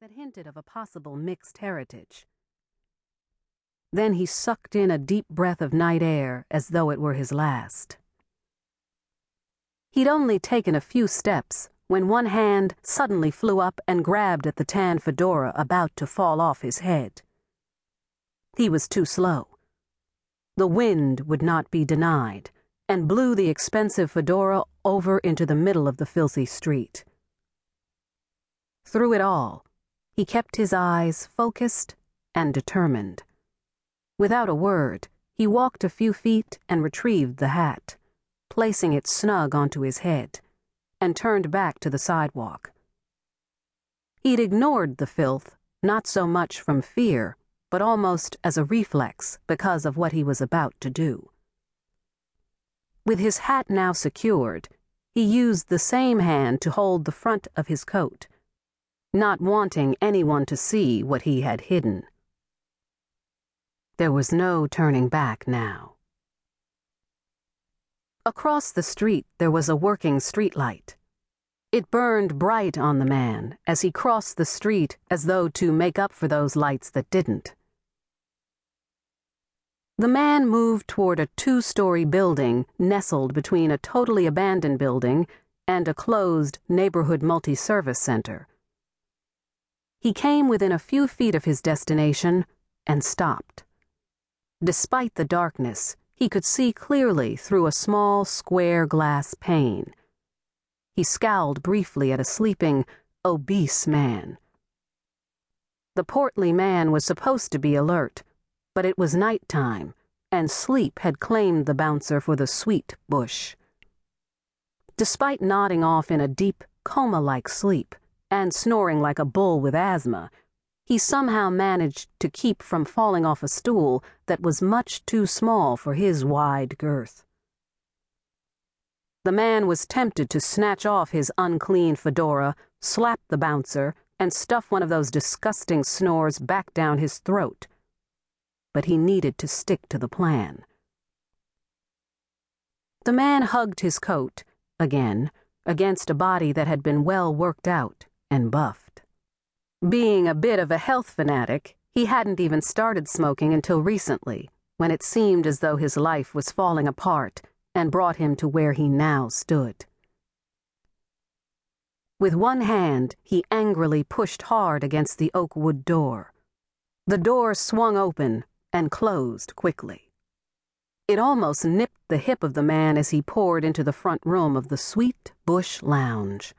that hinted of a possible mixed heritage. Then he sucked in a deep breath of night air as though it were his last. He'd only taken a few steps when one hand suddenly flew up and grabbed at the tan fedora about to fall off his head. He was too slow. The wind would not be denied and blew the expensive fedora over into the middle of the filthy street. Through it all, he kept his eyes focused and determined. Without a word, he walked a few feet and retrieved the hat, placing it snug onto his head, and turned back to the sidewalk. He'd ignored the filth, not so much from fear, but almost as a reflex because of what he was about to do. With his hat now secured, he used the same hand to hold the front of his coat, not wanting anyone to see what he had hidden. There was no turning back now. Across the street there was a working streetlight. It burned bright on the man as he crossed the street as though to make up for those lights that didn't. The man moved toward a two story building nestled between a totally abandoned building and a closed neighborhood multi service center. He came within a few feet of his destination and stopped. Despite the darkness, he could see clearly through a small square glass pane. He scowled briefly at a sleeping, obese man. The portly man was supposed to be alert, but it was night time, and sleep had claimed the bouncer for the sweet bush. Despite nodding off in a deep, coma like sleep and snoring like a bull with asthma, he somehow managed to keep from falling off a stool that was much too small for his wide girth. The man was tempted to snatch off his unclean fedora, slap the bouncer, and stuff one of those disgusting snores back down his throat. But he needed to stick to the plan. The man hugged his coat, again, against a body that had been well worked out and buffed. Being a bit of a health fanatic, he hadn't even started smoking until recently, when it seemed as though his life was falling apart and brought him to where he now stood. With one hand, he angrily pushed hard against the oak wood door. The door swung open and closed quickly. It almost nipped the hip of the man as he poured into the front room of the Sweet Bush Lounge.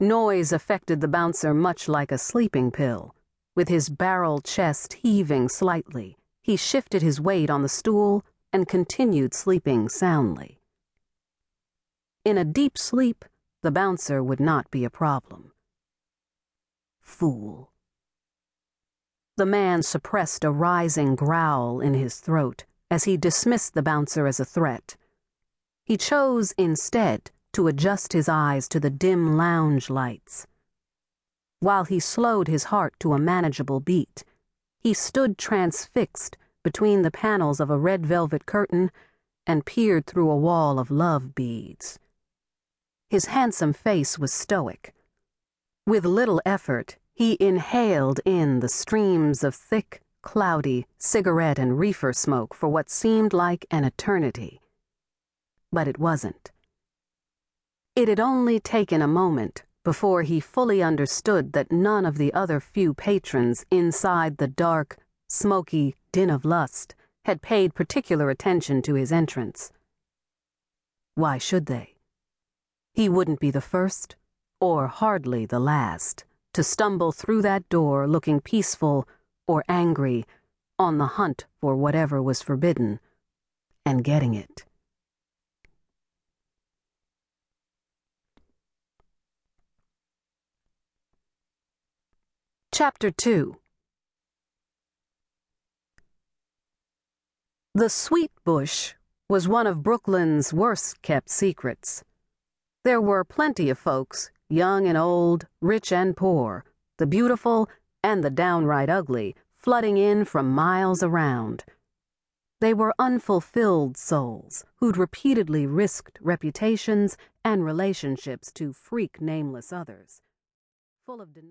Noise affected the bouncer much like a sleeping pill. With his barrel chest heaving slightly, he shifted his weight on the stool and continued sleeping soundly. In a deep sleep, the bouncer would not be a problem. Fool. The man suppressed a rising growl in his throat as he dismissed the bouncer as a threat. He chose, instead, to adjust his eyes to the dim lounge lights. While he slowed his heart to a manageable beat, he stood transfixed between the panels of a red velvet curtain and peered through a wall of love beads. His handsome face was stoic. With little effort, he inhaled in the streams of thick, cloudy cigarette and reefer smoke for what seemed like an eternity. But it wasn't. It had only taken a moment before he fully understood that none of the other few patrons inside the dark, smoky din of lust had paid particular attention to his entrance. Why should they? He wouldn't be the first, or hardly the last, to stumble through that door looking peaceful or angry, on the hunt for whatever was forbidden, and getting it. Chapter 2 The Sweet Bush was one of Brooklyn's worst kept secrets. There were plenty of folks, young and old, rich and poor, the beautiful and the downright ugly, flooding in from miles around. They were unfulfilled souls who'd repeatedly risked reputations and relationships to freak nameless others. Full of denial.